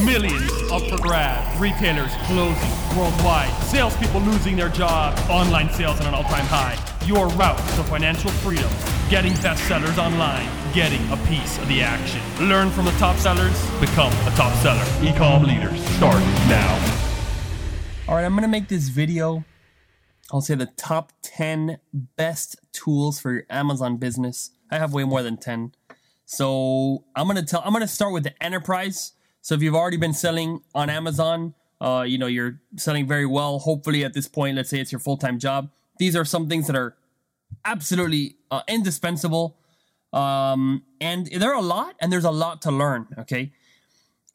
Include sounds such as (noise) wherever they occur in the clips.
Millions up for grabs. Retailers closing worldwide. Salespeople losing their jobs. Online sales at an all-time high. Your route to financial freedom. Getting bestsellers online. Getting a piece of the action. Learn from the top sellers. Become a top seller. Ecom leaders. Start now. All right, I'm gonna make this video. I'll say the top 10 best tools for your Amazon business. I have way more than 10. So I'm gonna tell I'm gonna start with the enterprise. So if you've already been selling on Amazon, uh, you know, you're selling very well. Hopefully at this point, let's say it's your full-time job. These are some things that are absolutely uh, indispensable. Um, and there are a lot, and there's a lot to learn. Okay.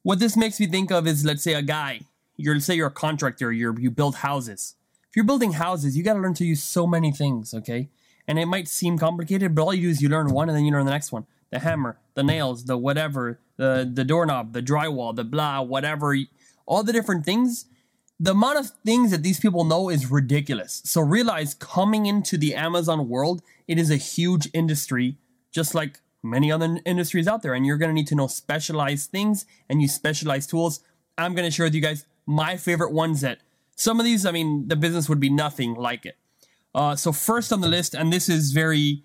What this makes me think of is, let's say, a guy. You're say you're a contractor. You're you build houses. If you're building houses, you got to learn to use so many things. Okay. And it might seem complicated, but all you do is you learn one, and then you learn the next one. The hammer, the nails, the whatever, the the doorknob, the drywall, the blah, whatever, all the different things. The amount of things that these people know is ridiculous. So realize coming into the Amazon world, it is a huge industry, just like many other industries out there. And you're going to need to know specialized things and use specialized tools. I'm going to share with you guys my favorite ones that some of these, I mean, the business would be nothing like it. Uh, so first on the list, and this is very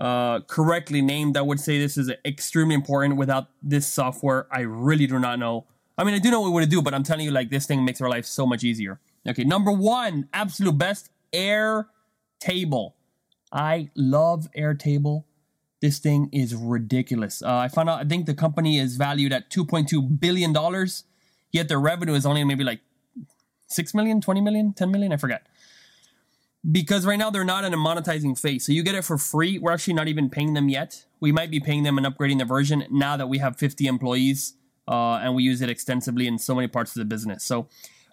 uh, correctly named, I would say this is extremely important. Without this software, I really do not know. I mean, I do know what it would do, but I'm telling you, like this thing makes our life so much easier. Okay, number one, absolute best, Airtable. I love Airtable. This thing is ridiculous. Uh, I found out. I think the company is valued at 2.2 billion dollars, yet their revenue is only maybe like 6 million, 20 million, 10 million. I forget because right now they're not in a monetizing phase. So you get it for free. We're actually not even paying them yet. We might be paying them and upgrading the version now that we have 50 employees uh, and we use it extensively in so many parts of the business. So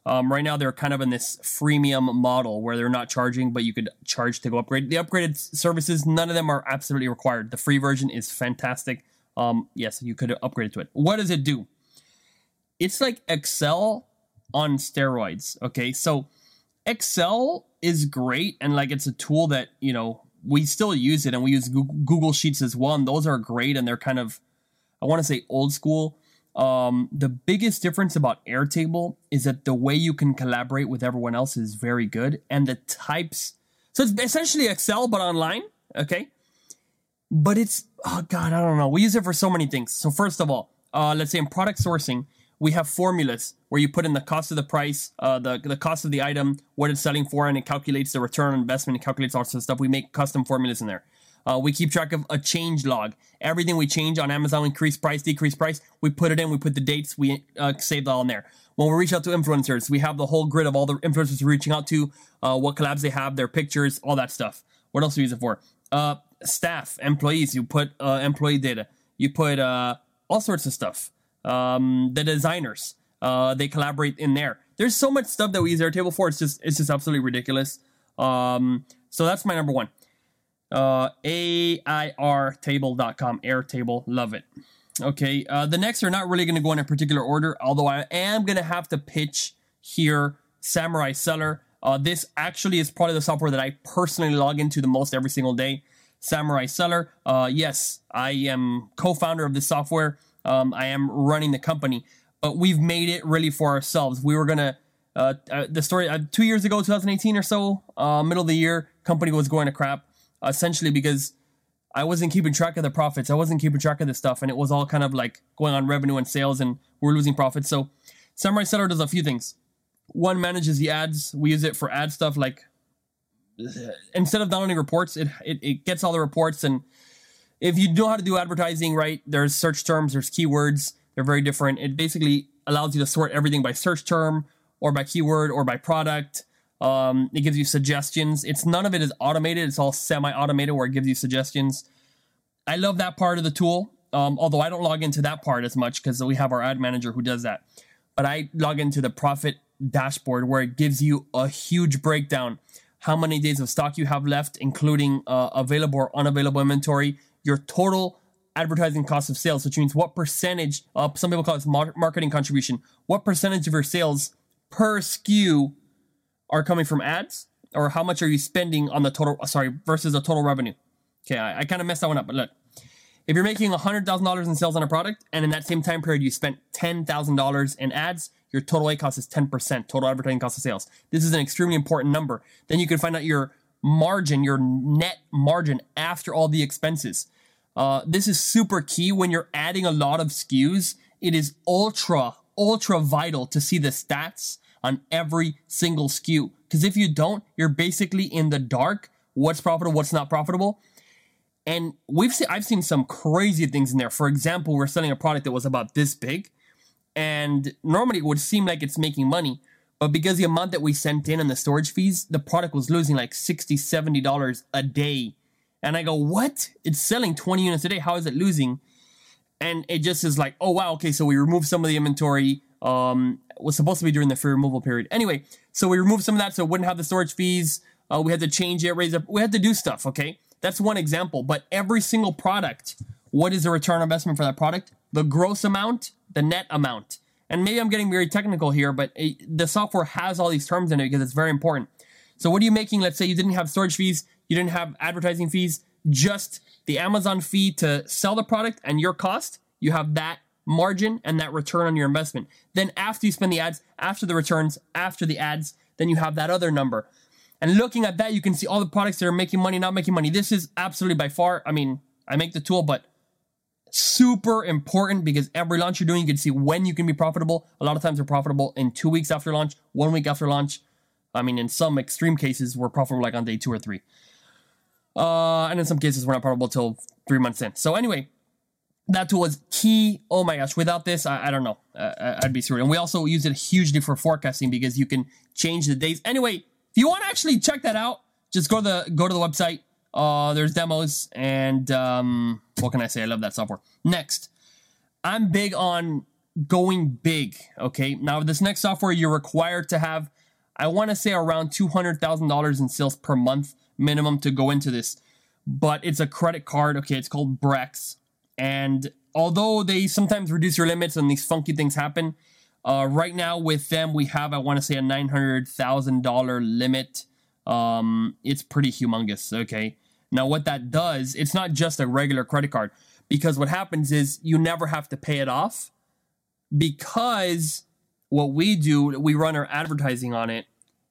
um, right now they're kind of in this freemium model where they're not charging, but you could charge to go upgrade. The upgraded services, none of them are absolutely required. The free version is fantastic. Um, yes, you could upgrade to it. What does it do? It's like Excel on steroids. Okay, so Excel is great and like it's a tool that, you know, we still use it and we use Google Sheets as well. And those are great and they're kind of, I want to say old school. Um, the biggest difference about Airtable is that the way you can collaborate with everyone else is very good. And the types, so it's essentially Excel, but online. Okay. But it's, oh God, I don't know. We use it for so many things. So, first of all, uh, let's say in product sourcing, we have formulas where you put in the cost of the price, uh, the the cost of the item, what it's selling for, and it calculates the return on investment. It calculates all sorts of stuff. We make custom formulas in there. Uh, we keep track of a change log. Everything we change on Amazon, increase price, decrease price, we put it in. We put the dates. We uh, save it all in there. When we reach out to influencers, we have the whole grid of all the influencers we're reaching out to, uh, what collabs they have, their pictures, all that stuff. What else do we use it for? Uh, staff, employees. You put uh, employee data. You put uh, all sorts of stuff um, the designers. Uh, they collaborate in there. There's so much stuff that we use Airtable for. It's just it's just absolutely ridiculous. Um, so that's my number one. Uh, AIRtable.com. Airtable. Love it. Okay. Uh, the next are not really going to go in a particular order, although I am going to have to pitch here Samurai Seller. Uh, this actually is of the software that I personally log into the most every single day. Samurai Seller. Uh, yes, I am co founder of this software. Um, I am running the company, but we've made it really for ourselves. We were gonna uh, uh, the story uh, two years ago, 2018 or so, uh, middle of the year, company was going to crap, essentially because I wasn't keeping track of the profits. I wasn't keeping track of this stuff, and it was all kind of like going on revenue and sales, and we're losing profits. So, Samurai Seller does a few things. One manages the ads. We use it for ad stuff, like instead of downloading reports, it, it it gets all the reports and if you know how to do advertising right, there's search terms, there's keywords, they're very different. It basically allows you to sort everything by search term or by keyword or by product. Um, it gives you suggestions. It's none of it is automated. It's all semi-automated where it gives you suggestions. I love that part of the tool. Um, although I don't log into that part as much because we have our ad manager who does that. But I log into the profit dashboard where it gives you a huge breakdown how many days of stock you have left, including uh, available or unavailable inventory, your total advertising cost of sales, which means what percentage, uh, some people call it marketing contribution, what percentage of your sales per SKU are coming from ads, or how much are you spending on the total, sorry, versus the total revenue. Okay, I, I kind of messed that one up, but look, If you're making $100,000 in sales on a product and in that same time period you spent $10,000 in ads, your total A cost is 10%, total advertising cost of sales. This is an extremely important number. Then you can find out your margin, your net margin after all the expenses. Uh, this is super key when you're adding a lot of SKUs. It is ultra, ultra vital to see the stats on every single SKU. Because if you don't, you're basically in the dark. What's profitable, what's not profitable. And we've seen, I've seen some crazy things in there. For example, we're selling a product that was about this big, and normally it would seem like it's making money, but because the amount that we sent in and the storage fees, the product was losing like 60 $70 a day. And I go, what? It's selling 20 units a day. How is it losing? And it just is like, oh wow, okay, so we removed some of the inventory. Um, was supposed to be during the free removal period. Anyway, so we removed some of that so it wouldn't have the storage fees. Uh, we had to change it, raise up. We had to do stuff. Okay, that's one example. But every single product, what is the return investment for that product? The gross amount, the net amount and maybe I'm getting very technical here, but it, the software has all these terms in it because it's very important. So what are you making? Let's say you didn't have storage fees, you didn't have advertising fees, just the Amazon fee to sell the product and your cost. You have that margin and that return on your investment. Then after you spend the ads, after the returns, after the ads, then you have that other number. And looking at that, you can see all the products that are making money, not making money. This is absolutely by far, I mean, I make the tool, but super important because every launch you're doing, you can see when you can be profitable. A lot of times they're profitable in two weeks after launch, one week after launch. I mean, in some extreme cases, we're profitable like on day two or three. Uh, and in some cases, we're not profitable till three months in. So anyway, that tool was key. Oh my gosh, without this, I, I don't know. Uh, I'd be screwed. And we also use it hugely for forecasting because you can change the days. Anyway, if you want to actually check that out, just go to the go to the website uh, there's demos, and um, what can I say? I love that software. Next, I'm big on going big. Okay, now this next software you're required to have, I want to say around two hundred thousand dollars in sales per month minimum to go into this, but it's a credit card. Okay, it's called Brex, and although they sometimes reduce your limits and these funky things happen, uh, right now with them we have I want to say a nine hundred thousand dollar limit. Um, it's pretty humongous. Okay, now, what that does, it's not just a regular credit card because what happens is you never have to pay it off because what we do, we run our advertising on it.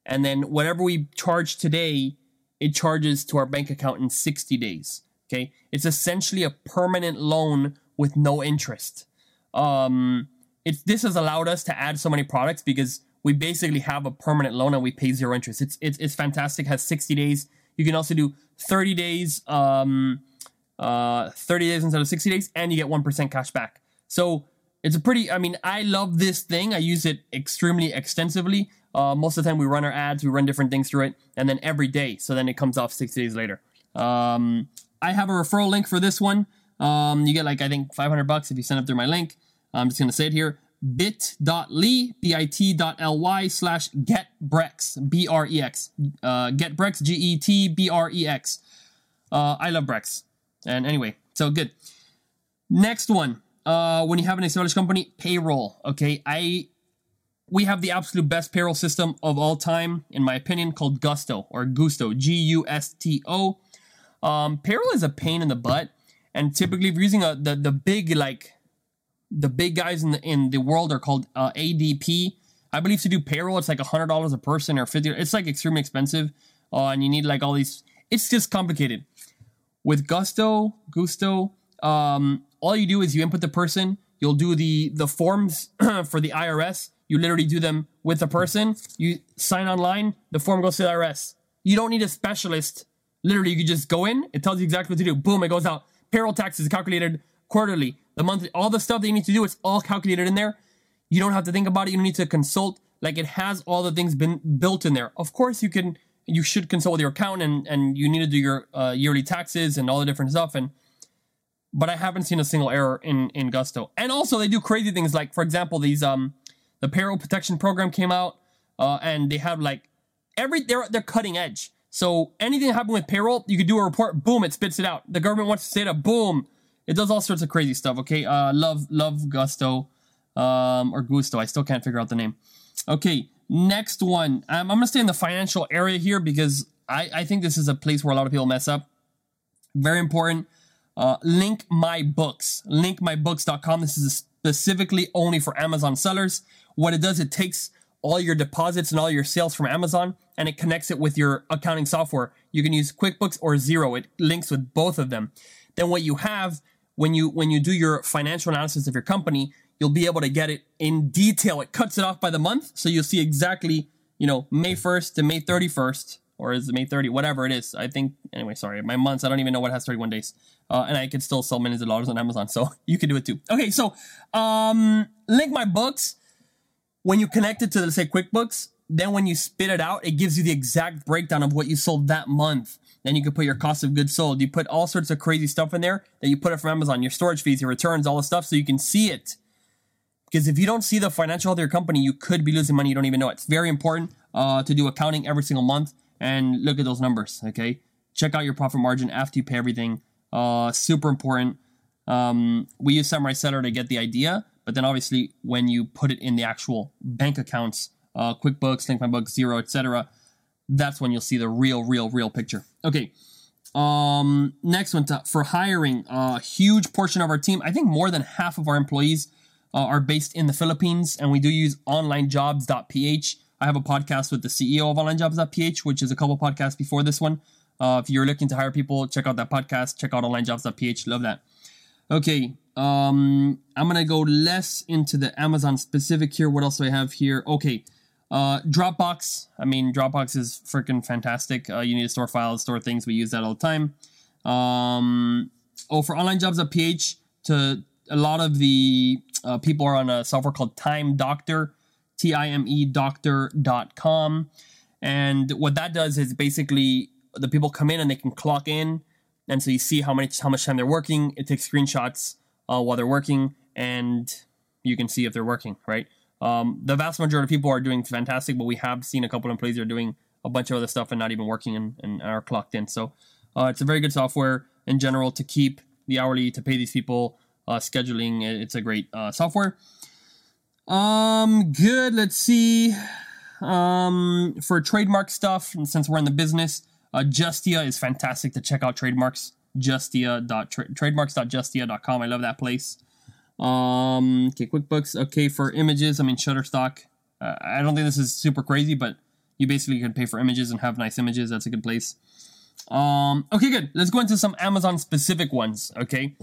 And then whatever we charge today, it charges to our bank account in 60 days. Okay. It's essentially a permanent loan with no interest. Um, it's, this has allowed us to add so many products because we basically have a permanent loan and we pay zero interest. It's, it's, it's fantastic. It has 60 days. You can also do 30 days, um, uh, 30 days instead of 60 days, and you get 1% cash back. So it's a pretty, I mean, I love this thing. I use it extremely extensively. Uh, most of the time, we run our ads, we run different things through it, and then every day. So then it comes off 60 days later. Um, I have a referral link for this one. Um, you get like, I think, 500 bucks if you sign up through my link. I'm just going to say it here bit.ly, bit.ly slash getbrex, B-R-E-X. Uh, getbrex, G-E-T-B-R-E-X. Uh, I love Brex. And anyway, so good. Next one. Uh, when you have an established company, payroll. Okay, I we have the absolute best payroll system of all time, in my opinion, called Gusto or Gusto, G-U-S-T-O. Um, payroll is a pain in the butt, and typically, if you're using a the the big like the big guys in the in the world are called uh, ADP. I believe to do payroll, it's like hundred dollars a person or fifty. It's like extremely expensive, uh, and you need like all these. It's just complicated. With Gusto, Gusto, um, all you do is you input the person. You'll do the the forms (clears throat) for the IRS. You literally do them with the person. You sign online. The form goes to the IRS. You don't need a specialist. Literally, you can just go in. It tells you exactly what to do. Boom, it goes out. Payroll tax is calculated quarterly the monthly, all the stuff that you need to do, it's all calculated in there. You don't have to think about it. You don't need to consult. Like it has all the things been built in there. Of course, you can, you should consult with your accountant and, and you need to do your uh, yearly taxes and all the different stuff. And, but I haven't seen a single error in, in Gusto. And also they do crazy things like, for example, these, um, the payroll protection program came out, uh, and they have like every, they're, they're cutting edge. So anything that happened with payroll, you could do a report, boom, it spits it out. The government wants to say that, boom, it does all sorts of crazy stuff. Okay, uh, love love Gusto, um, or Gusto. I still can't figure out the name. Okay, next one. Um, I'm gonna stay in the financial area here because I I think this is a place where a lot of people mess up. Very important. uh, Link My Books, linkmybooks.com. This is specifically only for Amazon sellers. What it does, it takes all your deposits and all your sales from Amazon and it connects it with your accounting software. You can use QuickBooks or Xero. It links with both of them. Then what you have when you when you do your financial analysis of your company, you'll be able to get it in detail. It cuts it off by the month, so you'll see exactly, you know, May 1st to May 31st or is it May 30, whatever it is. I think, anyway, sorry, my months, I don't even know what has 31 days. Uh, and I can still sell millions of dollars on Amazon, so (laughs) you can do it too. Okay, so um, link my books. When you connect it to, say, QuickBooks, then when you spit it out, it gives you the exact breakdown of what you sold that month. Then you can put your cost of goods sold. You put all sorts of crazy stuff in there that you put it from Amazon, your storage fees, your returns, all the stuff, so you can see it. Because if you don't see the financial health of your company, you could be losing money. You don't even know it. It's very important uh, to do accounting every single month and look at those numbers. Okay, check out your profit margin after you pay everything. Uh, super important. Um, we use Samurai Seller to get the idea, but then obviously when you put it in the actual bank accounts, uh, QuickBooks, Link My Books, Xero, etc., that's when you'll see the real, real, real picture. Okay. Um, next one to, for hiring, a uh, huge portion of our team, I think more than half of our employees uh, are based in the Philippines, and we do use onlinejobs.ph. I have a podcast with the CEO of OnlineJobs.ph, which is a couple podcasts before this one. Uh, if you're looking to hire people, check out that podcast. Check out OnlineJobs.ph. Love that. Okay, um, I'm gonna go less into the Amazon specific here. What else do I have here? Okay, uh, Dropbox. I mean, Dropbox is freaking fantastic. Uh, you need to store files, store things. We use that all the time. Um, oh, for online jobs at PH, to a lot of the uh, people are on a software called Time Doctor. T-I-M-E doctor.com. And what that does is basically the people come in and they can clock in. And so you see how much how much time they're working. It takes screenshots uh, while they're working, and you can see if they're working, right? Um, the vast majority of people are doing fantastic, but we have seen a couple of employees are doing a bunch of other stuff and not even working and, and are clocked in. So uh, it's a very good software in general to keep the hourly to pay these people. Uh, scheduling, it's a great uh, software. Um, good. Let's see. Um, for trademark stuff, and since we're in the business, uh, Justia is fantastic to check out trademarks. Justia dot tra- trademarks.justia.com. I love that place. Um, okay, QuickBooks. Okay, for images, I mean Shutterstock. Uh, I don't think this is super crazy, but you basically can pay for images and have nice images. That's a good place. Um, okay, good. Let's go into some Amazon specific ones. Okay.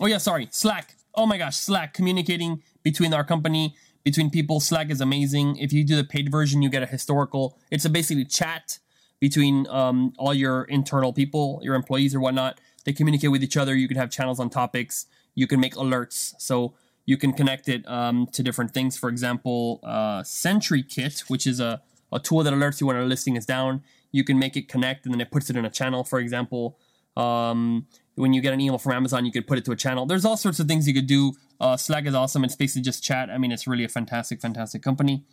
Oh yeah, sorry. Slack. Oh my gosh, Slack communicating between our company, between people. Slack is amazing. If you do the paid version, you get a historical. It's a basically chat between um, all your internal people, your employees or whatnot. They communicate with each other. You can have channels on topics. You can make alerts. So you can connect it um, to different things. For example, uh, SentryKit, which is a, a tool that alerts you when a listing is down. You can make it connect and then it puts it in a channel, for example. Um, when you get an email from Amazon, you could put it to a channel. There's all sorts of things you could do. Uh, Slack is awesome. It's basically just chat. I mean, it's really a fantastic, fantastic company.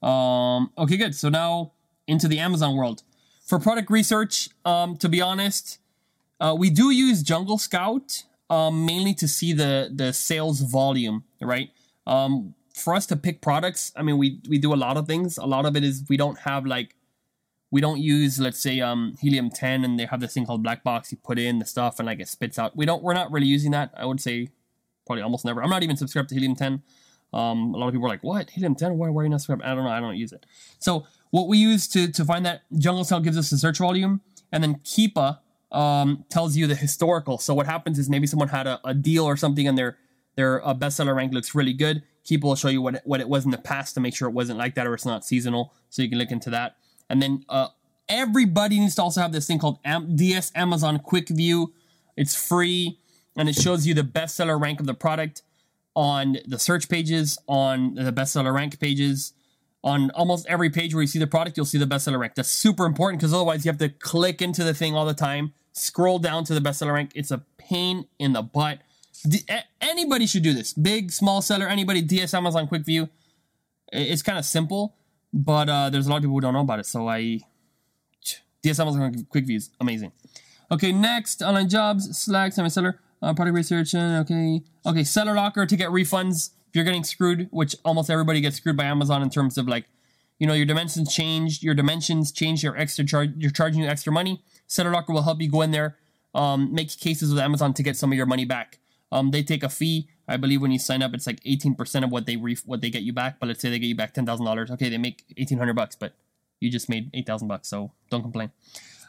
Um, okay, good. So now into the Amazon world. For product research, um, to be honest, uh, we do use Jungle Scout um, mainly to see the the sales volume, right? Um, for us to pick products, I mean, we we do a lot of things. A lot of it is we don't have like we don't use let's say um, helium 10 and they have this thing called black box. You put in the stuff and like it spits out. We don't we're not really using that i would say probably almost never. I'm not even subscribed to helium 10 um, a lot of people are like what? Helium 10 why, why are you not subscribed? I don't know. I don't use it. So what we use to to find that jungle scout gives us the search volume and then keepa um, tells you the historical so what happens is maybe someone had a, a deal or something and their their uh, bestseller rank looks really good keepa will show you what it, what it was in the past to make sure it wasn't like that or it's not seasonal so you can look into that and then uh, everybody needs to also have this thing called Am- DS Amazon Quick View. It's free and it shows you the bestseller rank of the product on the search pages, on the bestseller rank pages. On almost every page where you see the product, you'll see the bestseller rank. That's super important because otherwise you have to click into the thing all the time, scroll down to the bestseller rank. It's a pain in the butt. D- anybody should do this. Big, small seller, anybody, DS Amazon Quick View. It's kind of simple but uh, there's a lot of people who don't know about it. So I, DS Amazon quick views, amazing. Okay, next online jobs, Slack, Samurai Seller, uh, product research. Uh, okay, okay, seller locker to get refunds if you're getting screwed, which almost everybody gets screwed by Amazon in terms of like, you know, your dimensions changed, your dimensions change, your extra charge, you're charging you extra money. Locker will help you go in there um, make cases with Amazon to get some of your money back. Um, they take a fee. I believe when you sign up, it's like 18% of what they what they get you back. But let's say they get you back $10,000. Okay, they make 1800 bucks, but you just made 8,000 bucks. So don't complain.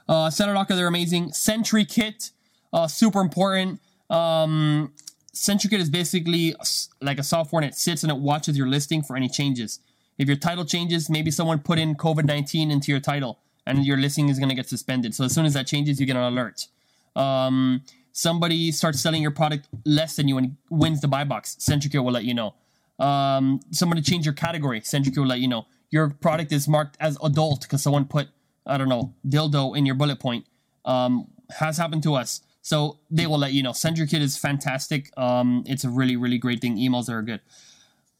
Uh, Seller.com, they're amazing. SentryKit, uh, super important. Um, SentryKit is basically like a software and it sits and it watches your listing for any changes. If your title changes, maybe someone put in COVID 19 into your title and your listing is going to get suspended. So as soon as that changes, you get an alert. Um, somebody starts selling your product less than you and wins the buy box, SentryKit will let you know. Um, somebody change your category, SentryKit will let you know. Your product is marked as adult because someone put, I don't know, dildo in your bullet point. Um, has happened to us. So they will let you know. SentryKit is fantastic. Um, it's a really, really great thing. Emails are good.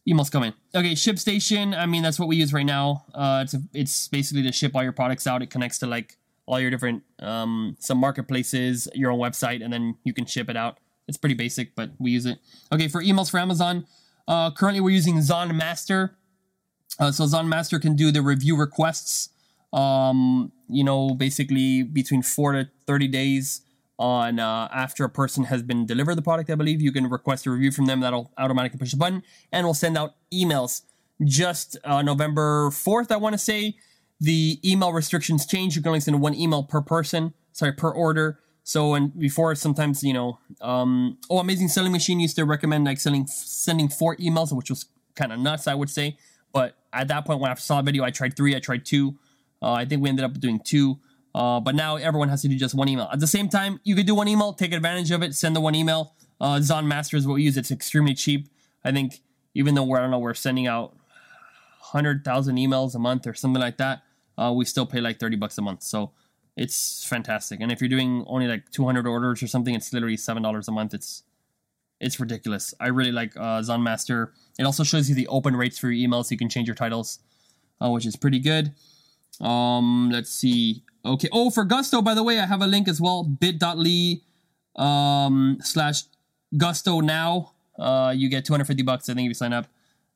Emails come in. Okay, ShipStation. I mean, that's what we use right now. Uh, it's a, it's basically to ship all your products out. It connects to like all your different um, some marketplaces, your own website, and then you can ship it out. It's pretty basic, but we use it. Okay, for emails for Amazon, uh, currently we're using Zon Master. Uh, so Zon Master can do the review requests. Um, you know, basically between four to thirty days on uh, after a person has been delivered the product. I believe you can request a review from them. That'll automatically push a button, and we'll send out emails. Just uh, November fourth, I want to say the email restrictions change. You can only send one email per person, sorry, per order. So and before sometimes you know, um, oh, Amazing Selling Machine used to recommend like selling sending four emails, which was kind of nuts, I would say. But at that point, when I saw the video, I tried three, I tried two. Uh, I think we ended up doing two. Uh, but now everyone has to do just one email. At the same time, you could do one email, take advantage of it, send the one email. Uh, Zon Master is what we use. It's extremely cheap. I think even though we're, I don't know, we're sending out 100,000 emails a month or something like that uh, we still pay like 30 bucks a month. So it's fantastic. And if you're doing only like 200 orders or something, it's literally $7 a month. It's it's ridiculous. I really like uh, Zon Master. It also shows you the open rates for your emails. So you can change your titles, uh, which is pretty good. Um, let's see. Okay. Oh, for Gusto, by the way, I have a link as well. bit.ly um, slash Gusto now. Uh, you get 250 bucks, I think, if you sign up.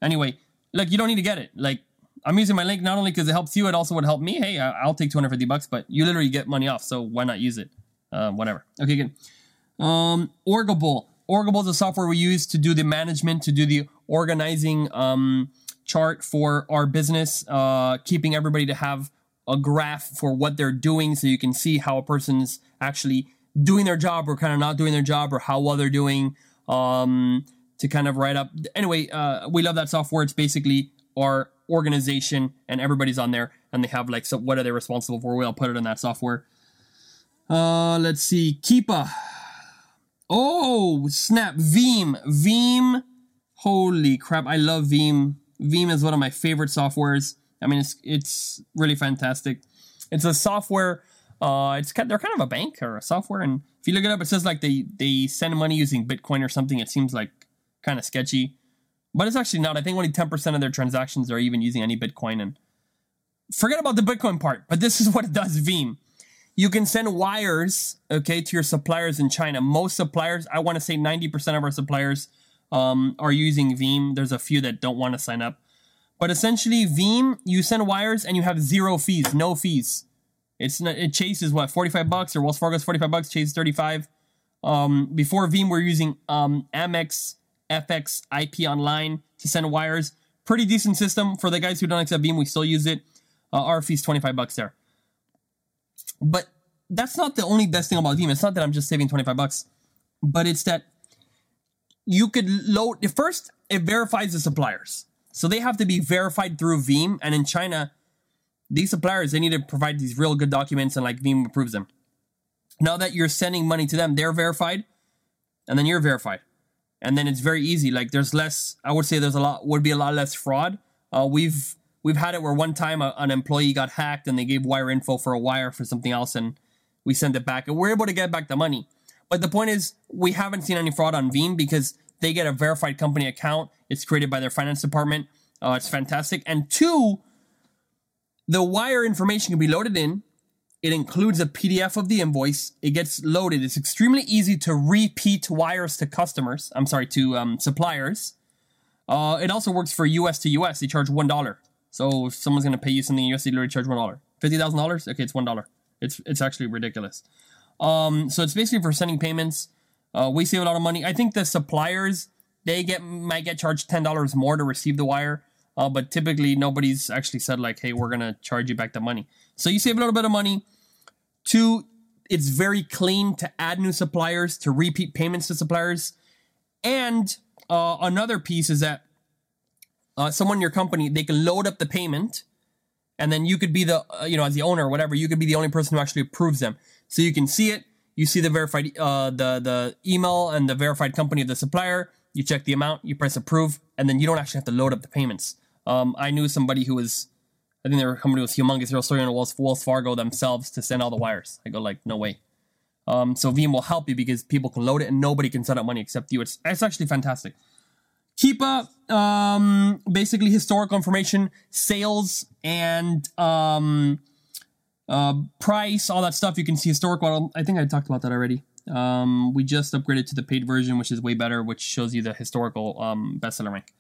Anyway, like, you don't need to get it. Like, I'm using my link not only because it helps you, it also would help me. Hey, I'll take 250 bucks, but you literally get money off, so why not use it? Uh, whatever. Okay, good. Um, Orgable. Orgable is a software we use to do the management, to do the organizing um, chart for our business, uh, keeping everybody to have a graph for what they're doing so you can see how a person's actually doing their job or kind of not doing their job or how well they're doing um, to kind of write up. Anyway, uh, we love that software. It's basically our organization and everybody's on there and they have like so what are they responsible for? We'll put it in that software. Uh let's see keepa. Oh snap Veem. Veem? Holy crap i love Veem. Veem is one of my favorite softwares i mean it's it's really fantastic it's a software uh it's they're kind of a bank or a software and if you look it up it says like they they send money using bitcoin or something it seems like kind of sketchy but it's actually not. I think only 10% of their transactions are even using any Bitcoin. And forget about the Bitcoin part, but this is (laughs) what it does Veem. You can send wires, okay, to your suppliers in China. Most suppliers, I want to say 90% of our suppliers um, are using Veem. There's a few that don't want to sign up. But essentially, Veem, you send wires and you have zero fees, no fees. It's not, it chases what 45 bucks or Wells Fargo's 45 bucks, Chase 35. Um, before Veem, we're using um, Amex FX IP online to send wires. Pretty decent system for the guys who don't accept Veem. We still use it. Uh, our fee's 25 bucks there. But that's not the only best thing about Veem. It's not that I'm just saving 25 bucks, but it's that you could load first. It verifies the suppliers, so they have to be verified through Veem. And in China, these suppliers they need to provide these real good documents, and like Veem approves them. Now that you're sending money to them, they're verified, and then you're verified and then it's very easy. Like there's less. I would say there's a lot would be a lot less fraud. Uh, we've we've had it where one time a, an employee got hacked and they gave wire info for a wire for something else, and we sent it back, and we're able to get back the money. But the point is, we haven't seen any fraud on Veem because they get a verified company account. It's created by their finance department. Uh, it's fantastic. And two, the wire information can be loaded in it includes a PDF of the invoice. It gets loaded. It's extremely easy to repeat wires to customers. I'm sorry, to um, suppliers. Uh, it also works for US to US. They charge one dollar. So if someone's gonna pay you something in US, they literally charge one dollar. Fifty thousand dollars? Okay, it's one dollar. It's it's actually ridiculous. Um, so it's basically for sending payments. Uh, we save a lot of money. I think the suppliers they get might get charged ten dollars more to receive the wire, uh, but typically nobody's actually said like, "Hey, we're gonna charge you back the money." So you save a little bit of money. Two, it's very clean to add new suppliers to repeat payments to suppliers, and uh, another piece is that uh, someone in your company they can load up the payment, and then you could be the uh, you know as the owner or whatever you could be the only person who actually approves them, so you can see it. You see the verified uh, the the email and the verified company of the supplier. You check the amount, you press approve, and then you don't actually have to load up the payments. Um, I knew somebody who was, I think their company was humongous. They were starting Wells, Wells Fargo themselves to send all the wires. I go like, no way. Um, so Veem will help you because people can load it and nobody can send out money except you. It's it's actually fantastic. Keepa, um, basically historical information, sales and um, uh, price, all that stuff. You can see historical. I think I talked about that already. Um, we just upgraded to the paid version, which is way better, which shows you the historical um, bestseller rank.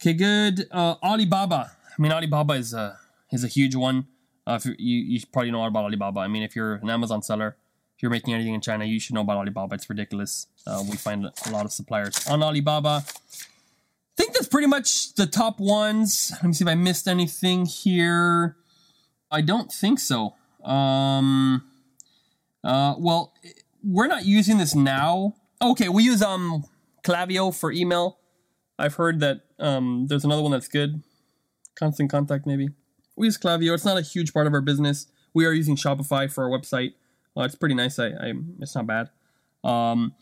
Okay, good. Uh, Alibaba. I mean, Alibaba is a is a huge one. Uh, if you you probably know all about Alibaba. I mean, if you're an Amazon seller, if you're making anything in China, you should know about Alibaba. It's ridiculous. Uh, we find a lot of suppliers on Alibaba. I think that's pretty much the top ones. Let me see if I missed anything here. I don't think so. Um, uh, well, we're not using this now. Okay, we use um Klaviyo for email. I've heard that um there's another one that's good. Constant Contact, maybe. We use Klaviyo. It's not a huge part of our business. We are using Shopify for our website. Uh, it's pretty nice. I, I it's not bad. Um,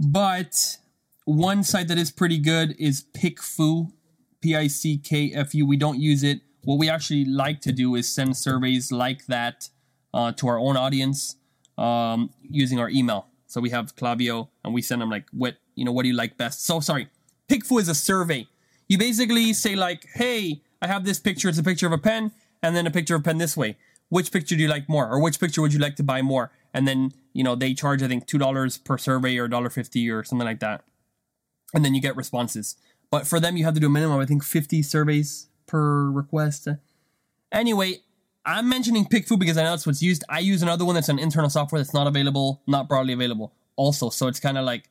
but one site that is pretty good is PickFu, P I C K F U. We don't use it. What we actually like to do is send surveys like that uh, to our own audience um, using our email. So we have Klaviyo and we send them like what you know what do you like best. So sorry, PickFu is a survey. You basically say like, hey, I have this picture. It's a picture of a pen, and then a picture of a pen this way. Which picture do you like more, or which picture would you like to buy more? And then you know they charge I think two dollars per survey or dollar fifty or something like that, and then you get responses. But for them, you have to do a minimum I think fifty surveys per request. Anyway, I'm mentioning PickFu because I know that's what's used. I use another one that's an internal software that's not available, not broadly available, also. So it's kind of like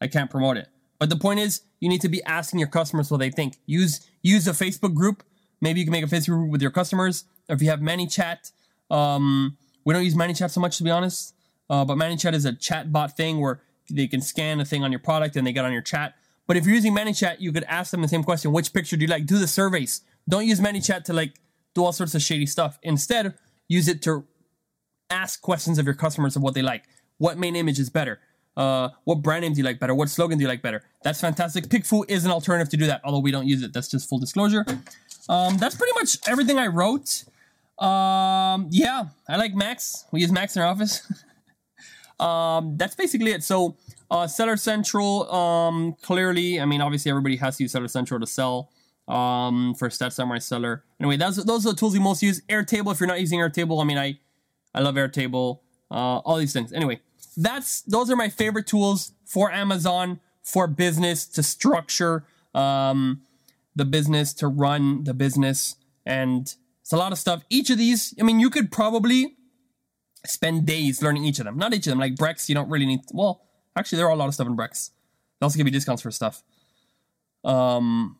I can't promote it. But the point is, you need to be asking your customers what they think. Use use a Facebook group. Maybe you can make a Facebook group with your customers. Or if you have ManyChat, um, we don't use ManyChat so much to be honest. Uh, but ManyChat is a chat bot thing where they can scan a thing on your product and they get on your chat. But if you're using ManyChat, you could ask them the same question: Which picture do you like? Do the surveys. Don't use ManyChat to like do all sorts of shady stuff. Instead, use it to ask questions of your customers of what they like. What main image is better? Uh, what brand name do you like better? What slogan do you like better? That's fantastic. PickFu is an alternative to do that, although we don't use it. That's just full disclosure. Um, that's pretty much everything I wrote. Um, yeah, I like Max. We use Max in our office. (laughs) um, that's basically it. So, uh, Seller Central, um, clearly, I mean, obviously everybody has to use Seller Central to sell um, for Stat Samurai Seller. Anyway, that's those are the tools you most use. Airtable, if you're not using Airtable, I mean, I I love Airtable. Uh, all these things. Anyway, that's those are my favorite tools for Amazon for business to structure um, the business to run the business, and it's a lot of stuff. Each of these, I mean, you could probably spend days learning each of them. Not each of them. Like Brex, you don't really need. Well, actually, there are a lot of stuff in Brex. They also give you discounts for stuff. Um,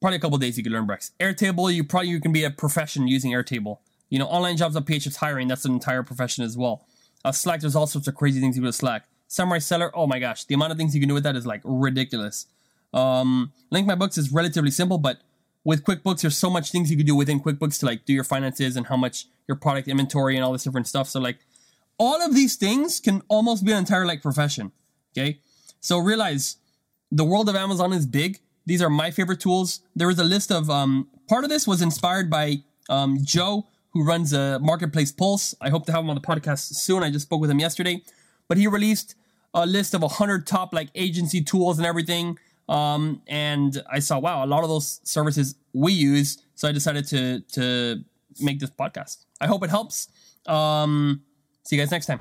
probably a couple days you can learn Brex. Airtable, you probably you can be a profession using Airtable. You know, online jobs on PH is hiring. That's an entire profession as well. Uh, Slack, there's all sorts of crazy things you can do with Slack. Samurai Seller, oh my gosh, the amount of things you can do with that is like ridiculous. Um, Link My Books is relatively simple, but with QuickBooks, there's so much things you can do within QuickBooks to like do your finances and how much your product inventory and all this different stuff. So like all of these things can almost be an entire like profession. Okay. So realize the world of Amazon is big these are my favorite tools. There was a list of um, part of this was inspired by um, Joe, who runs a marketplace Pulse. I hope to have him on the podcast soon. I just spoke with him yesterday, but he released a list of 100 top like agency tools and everything. Um, and I saw, wow, a lot of those services we use. So I decided to to make this podcast. I hope it helps. Um, see you guys next time.